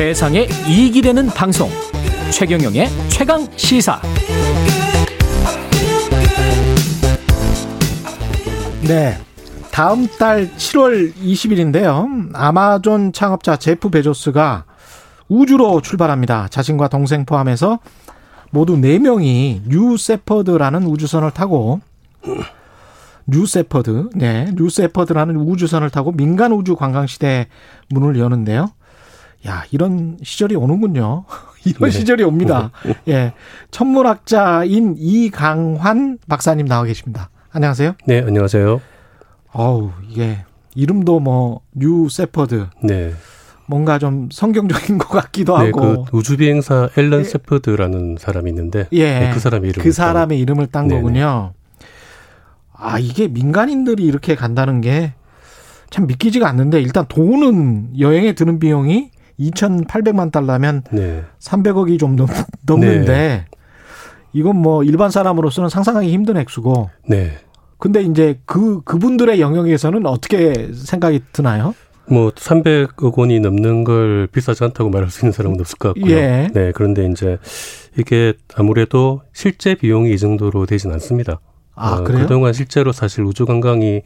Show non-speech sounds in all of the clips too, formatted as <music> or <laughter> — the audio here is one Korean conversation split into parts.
세상에 이익이 되는 방송 최경영의 최강 시사 네. 다음 달 7월 20일인데요. 아마존 창업자 제프 베조스가 우주로 출발합니다. 자신과 동생 포함해서 모두 4명이 뉴 셰퍼드라는 우주선을 타고 뉴 셰퍼드, 네, 뉴 셰퍼드라는 우주선을 타고 민간 우주 관광 시대 문을 여는데요. 야, 이런 시절이 오는군요. <laughs> 이런 네. 시절이 옵니다. <laughs> 예. 천문학자인 이강환 박사님 나와 계십니다. 안녕하세요. 네, 안녕하세요. 어우, 이게 이름도 뭐 뉴 셰퍼드. 네. 뭔가 좀 성경적인 것 같기도 네, 하고. 그 우주 비행사 앨런 예. 셰퍼드라는 사람이 있는데 예. 네, 그 사람의 이름 그 사람의 이름을 딴 네네. 거군요. 아, 이게 민간인들이 이렇게 간다는 게 참 믿기지가 않는데 일단 돈은 여행에 드는 비용이 2,800만 달러면 네. 300억이 좀 넘, 넘는데 네. 이건 뭐 일반 사람으로서는 상상하기 힘든 액수고. 네. 근데 이제 그 그분들의 영역에서는 어떻게 생각이 드나요? 뭐 300억 원이 넘는 걸 비싸지 않다고 말할 수 있는 사람은 없을 것 같고요. 예. 네, 그런데 이제 이게 아무래도 실제 비용이 이 정도로 되진 않습니다. 아, 어, 그래요? 그동안 실제로 사실 우주 관광이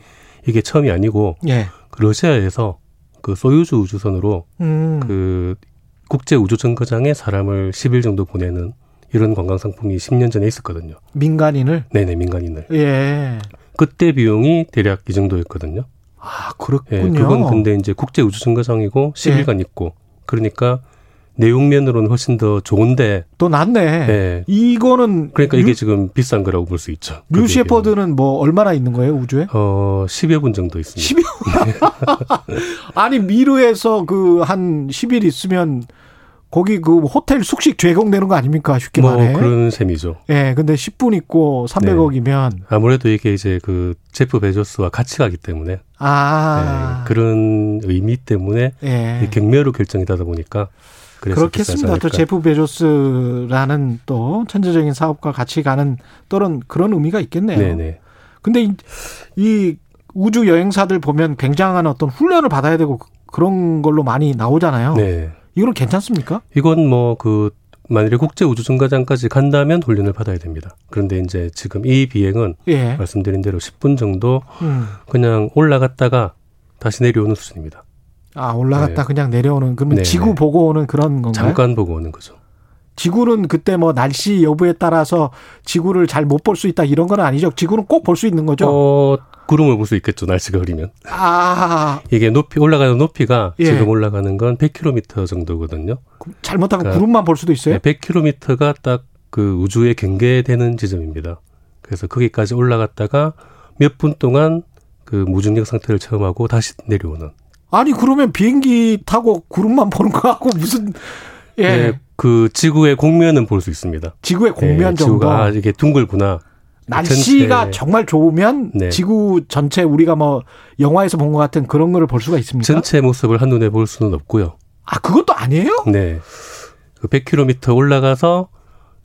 이게 처음이 아니고 예. 그 러시아에서 그 소유주 우주선으로 음. 그 국제 우주 정거장에 사람을 10일 정도 보내는 이런 관광 상품이 10년 전에 있었거든요. 민간인을? 네네, 민간인을. 예. 그때 비용이 대략 이 정도였거든요. 아, 그렇군요. 예, 그건 근데 이제 국제 우주 정거장이고 10일간 예. 있고 그러니까 내용면으로는 훨씬 더 좋은데 또 낫네. 네. 이거는 그러니까 이게 지금 비싼 거라고 볼 수 있죠. 뉴 셰퍼드는 뭐 얼마나 있는 거예요 우주에? 어 10여 분 정도 있습니다. 10여 <laughs> 아니 미르에서 그 한 10일 있으면 거기 그 호텔 숙식 제공되는 거 아닙니까? 쉽게 뭐 말해. 그런 셈이죠. 예, 네, 근데 10분 있고 300억이면 네. 아무래도 이게 이제 그 제프 베조스와 같이 가기 때문에 아 네, 그런 의미 때문에 네. 경매로 결정이 되다 보니까 그렇겠습니다. 또 제프 베조스라는 또 천재적인 사업과 같이 가는 또는 그런 의미가 있겠네요. 네네. 근데 이, 이 우주 여행사들 보면 굉장한 어떤 훈련을 받아야 되고 그런 걸로 많이 나오잖아요. 네. 이건 괜찮습니까? 이건 뭐그 만일에 국제 우주 정거장까지 간다면 훈련을 받아야 됩니다. 그런데 이제 지금 이 비행은 예. 말씀드린 대로 10분 정도 음. 그냥 올라갔다가 다시 내려오는 수준입니다. 아 올라갔다 네. 그냥 내려오는 그러면 네 지구 네. 보고 오는 그런 건가요? 잠깐 보고 오는 거죠. 지구는 그때 뭐 날씨 여부에 따라서 지구를 잘 못 볼 수 있다 이런 건 아니죠. 지구는 꼭 볼 수 있는 거죠. 어, 구름을 볼 수 있겠죠. 날씨가 흐리면. 아. 이게 높이 올라가는 높이가 예. 지금 올라가는 건 100km 정도거든요. 잘못하면 그러니까 구름만 볼 수도 있어요? 100km가 딱 그 우주에 경계되는 지점입니다. 그래서 거기까지 올라갔다가 몇 분 동안 그 무중력 상태를 체험하고 다시 내려오는. 아니 그러면 비행기 타고 구름만 보는 거하고 무슨 예. 네, 그 지구의 공면은 볼 수 있습니다. 지구의 공면 네, 정도. 지구가 이게 둥글구나. 날씨가 전체. 정말 좋으면 네. 지구 전체 우리가 뭐 영화에서 본 것 같은 그런 거를 볼 수가 있습니까? 전체 모습을 한눈에 볼 수는 없고요. 아, 그것도 아니에요? 네. 그 100km 올라가서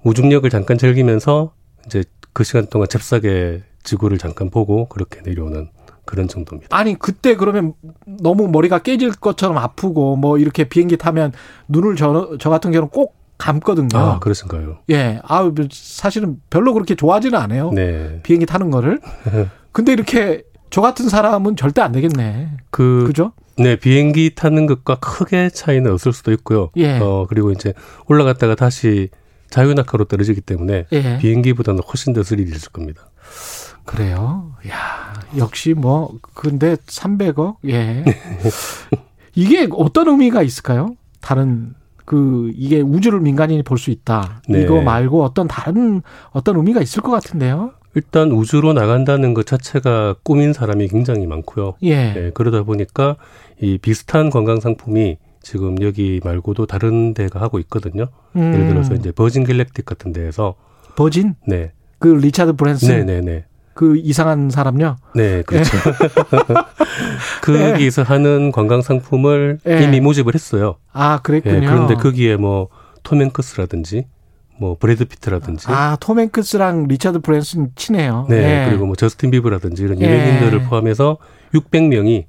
무중력을 잠깐 즐기면서 이제 그 시간 동안 잽싸게 지구를 잠깐 보고 그렇게 내려오는 그런 정도입니다. 아니 그때 그러면 너무 머리가 깨질 것처럼 아프고 뭐 이렇게 비행기 타면 눈을 저, 저 같은 경우는 꼭 감거든요. 아, 그러신가요? 예. 아, 사실은 별로 그렇게 좋아하지는 않아요. 네. 비행기 타는 거를. <laughs> 근데 이렇게 저 같은 사람은 절대 안 되겠네. 그, 그죠? 네, 비행기 타는 것과 크게 차이는 없을 수도 있고요. 예. 어, 그리고 이제 올라갔다가 다시 자유낙하로 떨어지기 때문에 예. 비행기보다는 훨씬 더 스릴이 있을 겁니다. 그래요? 야, 역시 뭐 근데 300억? 예. <laughs> 이게 어떤 의미가 있을까요? 다른 그 이게 우주를 민간인이 볼 수 있다. 네. 이거 말고 어떤 다른 어떤 의미가 있을 것 같은데요. 일단 우주로 나간다는 것 자체가 꿈인 사람이 굉장히 많고요. 예. 네, 그러다 보니까 이 비슷한 관광 상품이 지금 여기 말고도 다른 데가 하고 있거든요. 음. 예를 들어서 이제 버진 갤렉틱 같은 데에서 버진? 네. 그 리차드 브랜슨? 네네네. 그 이상한 사람요? 네, 그렇죠. <laughs> 네. 거기서 하는 관광 상품을 네. 이미 모집을 했어요. 아, 그랬군요. 네, 그런데 거기에 뭐톰 행크스라든지 뭐 브래드 피트라든지 아, 톰 행크스랑 리차드 브랜슨 친해요. 네, 네. 그리고 뭐 저스틴 비버라든지 이런 유명인들을 포함해서 600명이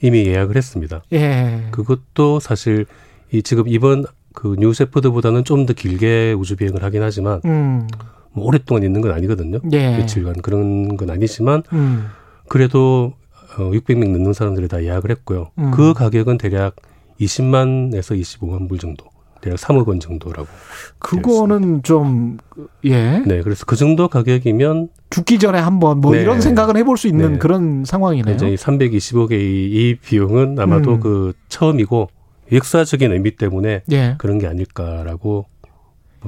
이미 예약을 했습니다. 예. 그것도 사실 이 지금 이번 그 뉴 셰퍼드보다는 좀 더 길게 우주 비행을 하긴 하지만 음. 뭐 오랫동안 있는 건 아니거든요. 예. 며칠간 그런 건 아니지만 음. 그래도 어 600명 넘는 사람들이 다 예약을 했고요. 음. 그 가격은 대략 20만에서 25만 불 정도. 대략 3억 원 정도라고. 그거는 좀, 예. 네, 그래서 그 정도 가격이면. 죽기 전에 한번 뭐 네. 이런 생각을 해볼 수 있는 네. 그런 상황이네요. 이제 320억의 이, 이 비용은 아마도 음. 그 처음이고 역사적인 의미 때문에 예. 그런 게 아닐까라고.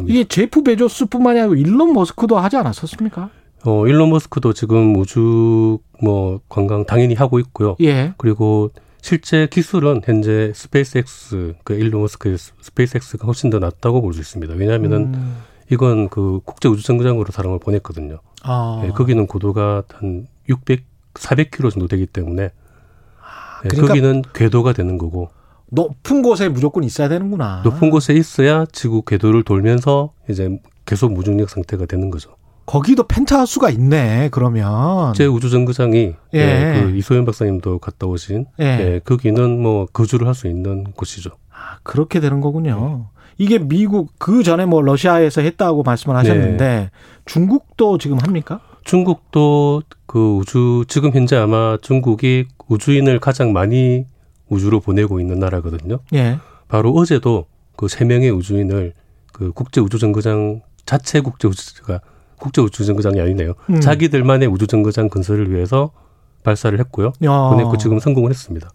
이게 제프 베조스뿐만이 아니고 일론 머스크도 하지 않았었습니까? 어, 일론 머스크도 지금 우주 뭐 관광 당연히 하고 있고요. 예. 그리고 실제 기술은 현재 스페이스X 그 일론 머스크의 스페이스X가 훨씬 더 낫다고 볼 수 있습니다. 왜냐하면은 음. 이건 그 국제 우주 정거장으로 사람을 보냈거든요. 아. 네, 거기는 고도가 한 600, 400km 정도 되기 때문에 아, 그러니까 네, 거기는 궤도가 되는 거고. 높은 곳에 무조건 있어야 되는구나. 높은 곳에 있어야 지구 궤도를 돌면서 이제 계속 무중력 상태가 되는 거죠. 거기도 펜트하우스가 있네. 그러면 제 우주 정거장이 예. 예, 그 이소연 박사님도 갔다 오신 예. 예 거기는 뭐 거주를 할 수 있는 곳이죠. 아 그렇게 되는 거군요. 네. 이게 미국 그 전에 뭐 러시아에서 했다고 말씀을 하셨는데 네. 중국도 지금 합니까? 중국도 그 우주 지금 현재 아마 중국이 우주인을 가장 많이 우주로 보내고 있는 나라거든요. 예. 바로 어제도 그 세 명의 우주인을 그 국제 우주 정거장 자체 국제 우주가 국제 우주 정거장이 아니네요. 음. 자기들만의 우주 정거장 건설을 위해서 발사를 했고요. 야. 보냈고 지금 성공을 했습니다.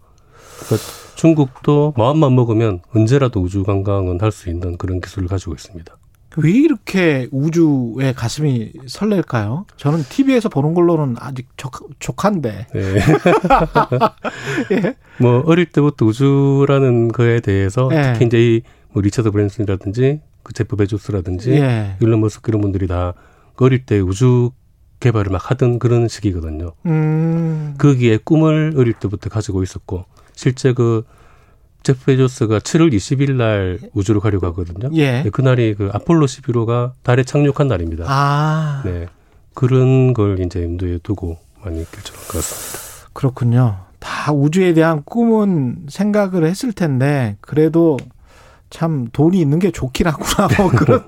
그러니까 중국도 마음만 먹으면 언제라도 우주 관광은 할 수 있는 그런 기술을 가지고 있습니다. 왜 이렇게 우주에 가슴이 설렐까요? 저는 TV에서 보는 걸로는 아직 족, 족한데. 네. <laughs> 예? 뭐 어릴 때부터 우주라는 거에 대해서 예. 특히 이제 이 뭐 리처드 브랜슨이라든지 그 제프 베조스라든지 예. 일론 머스크 이런 분들이 다 어릴 때 우주 개발을 막 하던 그런 시기거든요. 음. 거기에 꿈을 어릴 때부터 가지고 있었고 실제 그 제프 베조스가 7월 20일 날 우주로 가려고 하거든요. 예. 네, 그날이 그 아폴로 11호가 달에 착륙한 날입니다. 아. 네. 그런 걸 이제 염두에 두고 많이 결정한 것 같습니다. 그렇군요. 다 우주에 대한 꿈은 생각을 했을 텐데 그래도 참 돈이 있는 게 좋긴 하구나 뭐 <laughs> 그런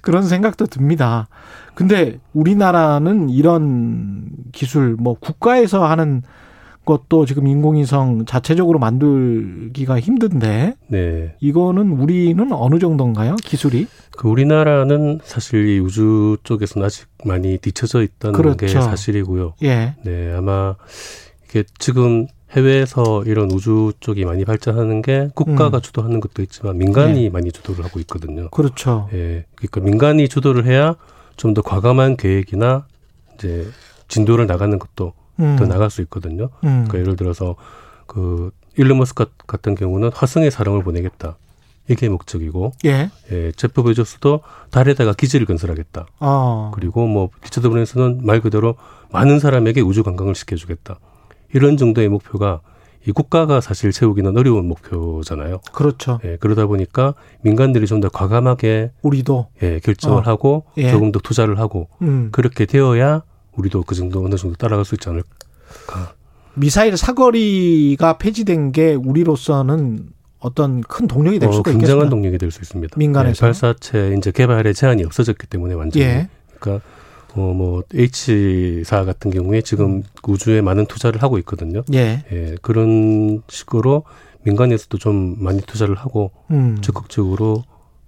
그런 생각도 듭니다. 근데 우리나라는 이런 기술 뭐 국가에서 하는 것도 지금 인공위성 자체적으로 만들기가 힘든데 네. 이거는 우리는 어느 정도인가요? 기술이? 그 우리나라는 사실 이 우주 쪽에서는 아직 많이 뒤쳐져 있다는 그렇죠. 게 사실이고요. 예. 네, 아마 이게 지금 해외에서 이런 우주 쪽이 많이 발전하는 게 국가가 음. 주도하는 것도 있지만 민간이 네. 많이 주도를 하고 있거든요. 그렇죠. 예. 그러니까 민간이 주도를 해야 좀 더 과감한 계획이나 이제 진도를 나가는 것도 음. 더 나갈 수 있거든요. 음. 그러니까 예를 들어서 그 일론 머스크 같은 경우는 화성에 사람을 보내겠다. 이게 목적이고, 예. 예 제프 베조스도 달에다가 기지를 건설하겠다. 아. 그리고 뭐 리처드 브랜슨은 말 그대로 많은 사람에게 우주 관광을 시켜주겠다. 이런 정도의 목표가 이 국가가 사실 세우기는 어려운 목표잖아요. 그렇죠. 예, 그러다 보니까 민간들이 좀 더 과감하게 우리도 예, 결정을 어. 하고 예. 조금 더 투자를 하고 음. 그렇게 되어야 우리도 그 정도 어느 정도 따라갈 수 있지 않을까. 미사일 사거리가 폐지된 게 우리로서는 어떤 큰 동력이 될 어, 수가 있겠습니다. 굉장한 동력이 될 수 있습니다. 민간에서 네, 발사체 이제 개발에 제한이 없어졌기 때문에 완전히. 예. 그러니까 어뭐 H사 같은 경우에 지금 음. 우주에 많은 투자를 하고 있거든요. 예. 예. 그런 식으로 민간에서도 좀 많이 투자를 하고 음. 적극적으로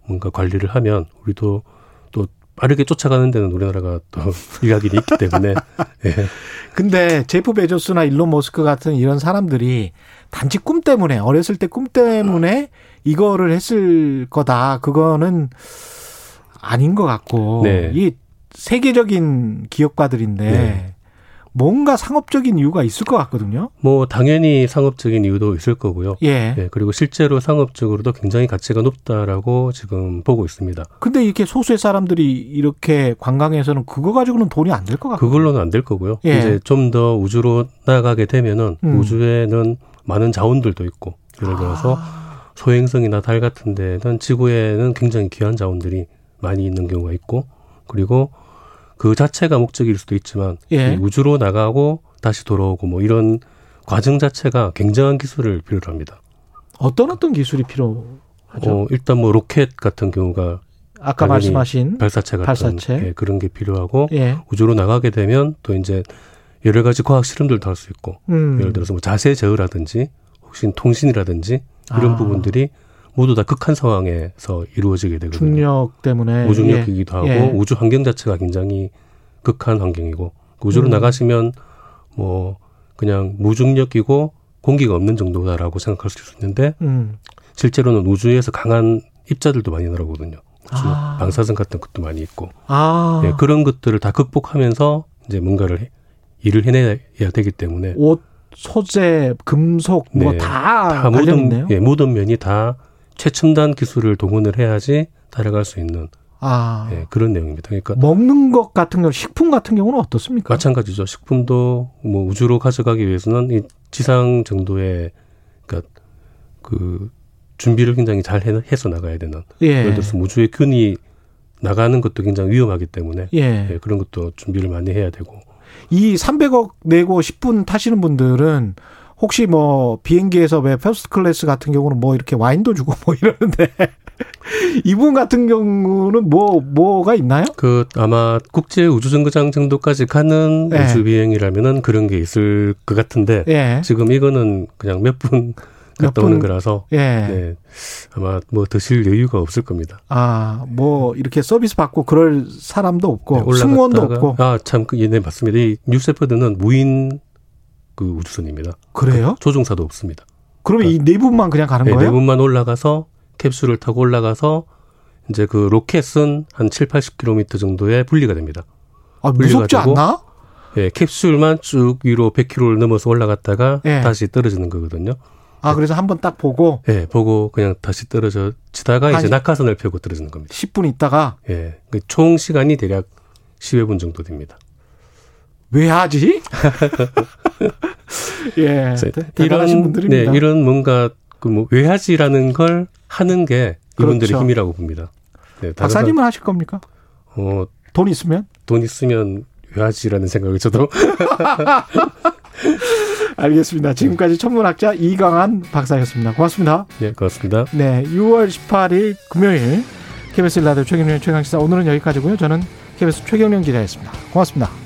뭔가 관리를 하면 우리도 빠르게 쫓아가는 데는 우리나라가 또 <laughs> 일각이 있기 때문에. 예. 근데 제프 베조스나 일론 머스크 같은 이런 사람들이 단지 꿈 때문에 어렸을 때 꿈 때문에 이거를 했을 거다. 그거는 아닌 것 같고 네. 이 세계적인 기업가들인데 네. 뭔가 상업적인 이유가 있을 것 같거든요. 뭐 당연히 상업적인 이유도 있을 거고요. 예. 예. 그리고 실제로 상업적으로도 굉장히 가치가 높다라고 지금 보고 있습니다. 근데 이렇게 소수의 사람들이 이렇게 관광에서는 그거 가지고는 돈이 안 될 것 같아요. 그걸로는 안 될 거고요. 예. 이제 좀 더 우주로 나가게 되면은 음. 우주에는 많은 자원들도 있고 예를 들어서 아. 소행성이나 달 같은 데는 지구에는 굉장히 귀한 자원들이 많이 있는 경우가 있고 그리고 그 자체가 목적일 수도 있지만 예. 우주로 나가고 다시 돌아오고 뭐 이런 과정 자체가 굉장한 기술을 필요로 합니다. 어떤 어떤 기술이 필요할까요? 하죠? 어, 일단 뭐 로켓 같은 경우가 아까 말씀하신 발사체 같은 발사체. 예, 그런 게 필요하고 예. 우주로 나가게 되면 또 이제 여러 가지 과학 실험들도 할 수 있고 음. 예를 들어서 뭐 자세 제어라든지 혹시 통신이라든지 이런 아. 부분들이 모두 다 극한 상황에서 이루어지게 되거든요. 중력 때문에 무중력이기도 하고 예. 우주 환경 자체가 굉장히 극한 환경이고 우주로 음. 나가시면 뭐 그냥 무중력이고 공기가 없는 정도다라고 생각할 수 있는데 음. 실제로는 우주에서 강한 입자들도 많이 날아오거든요. 우주 아. 방사선 같은 것도 많이 있고 아. 예, 그런 것들을 다 극복하면서 이제 뭔가를 해- 일을 해내야 되기 때문에 옷, 소재, 금속 뭐 네. 다 모든 있네요. 예, 모든 면이 다 최첨단 기술을 동원을 해야지 따라갈 수 있는 아. 예, 그런 내용입니다. 그러니까 먹는 것 같은 경우 식품 같은 경우는 어떻습니까? 마찬가지죠. 식품도 뭐 우주로 가져가기 위해서는 이 지상 정도의 그러니까 그 준비를 굉장히 잘 해- 해서 나가야 되는. 예. 예를 들어서 우주의 균이 나가는 것도 굉장히 위험하기 때문에 예. 예, 그런 것도 준비를 많이 해야 되고. 이 300억 내고 10분 타시는 분들은 혹시 뭐 비행기에서 왜 first class 같은 경우는 뭐 이렇게 와인도 주고 뭐 이러는데 <laughs> 이분 같은 경우는 뭐 뭐가 있나요? 그 아마 국제 우주 정거장 정도까지 가는 예. 우주 비행이라면은 그런 게 있을 것 같은데 예. 지금 이거는 그냥 몇분몇 갔다 오는 분. 거라서 예. 네, 아마 뭐 드실 여유가 없을 겁니다. 아, 뭐 이렇게 서비스 받고 그럴 사람도 없고 네, 승무원도 없고 아, 참, 그, 예, 네, 맞습니다. 이 뉴세퍼드는 무인 그 우주선입니다. 그래요? 조종사도 없습니다. 그러면 이네 분만 그냥 가는 네, 거예요? 네 분만 올라가서 캡슐을 타고 올라가서 이제 그 로켓은 한 7, 80km 정도에 분리가 됩니다. 아, 무섭지 분리가지고 않나? 예, 캡슐만 쭉 위로 100km를 넘어서 올라갔다가 예. 다시 떨어지는 거거든요. 아, 그래서 한 번 딱 보고 예, 보고 그냥 다시 떨어져 지다가 이제 한- 낙하선을 펴고 떨어지는 겁니다. 10분 있다가 예, 그총 시간이 대략 10여 분 정도 됩니다. 왜 하지? <laughs> 예. 대단하신 분들입니다. 네, 이런 뭔가 그뭐 외하지라는 걸 하는 게 이분들의 그렇죠. 힘이라고 봅니다. 네, 박사님은 하실 겁니까? 어, 돈 있으면? 돈 있으면 외하지라는 생각을 저도 <laughs> 알겠습니다. 지금까지 천문학자 이강한 박사였습니다. 고맙습니다. 예, 고맙습니다. 네, 6월 18일 금요일 KBS 라디오 최경련 최강시사 오늘은 여기까지고요. 저는 KBS 최경련 기자였습니다. 고맙습니다.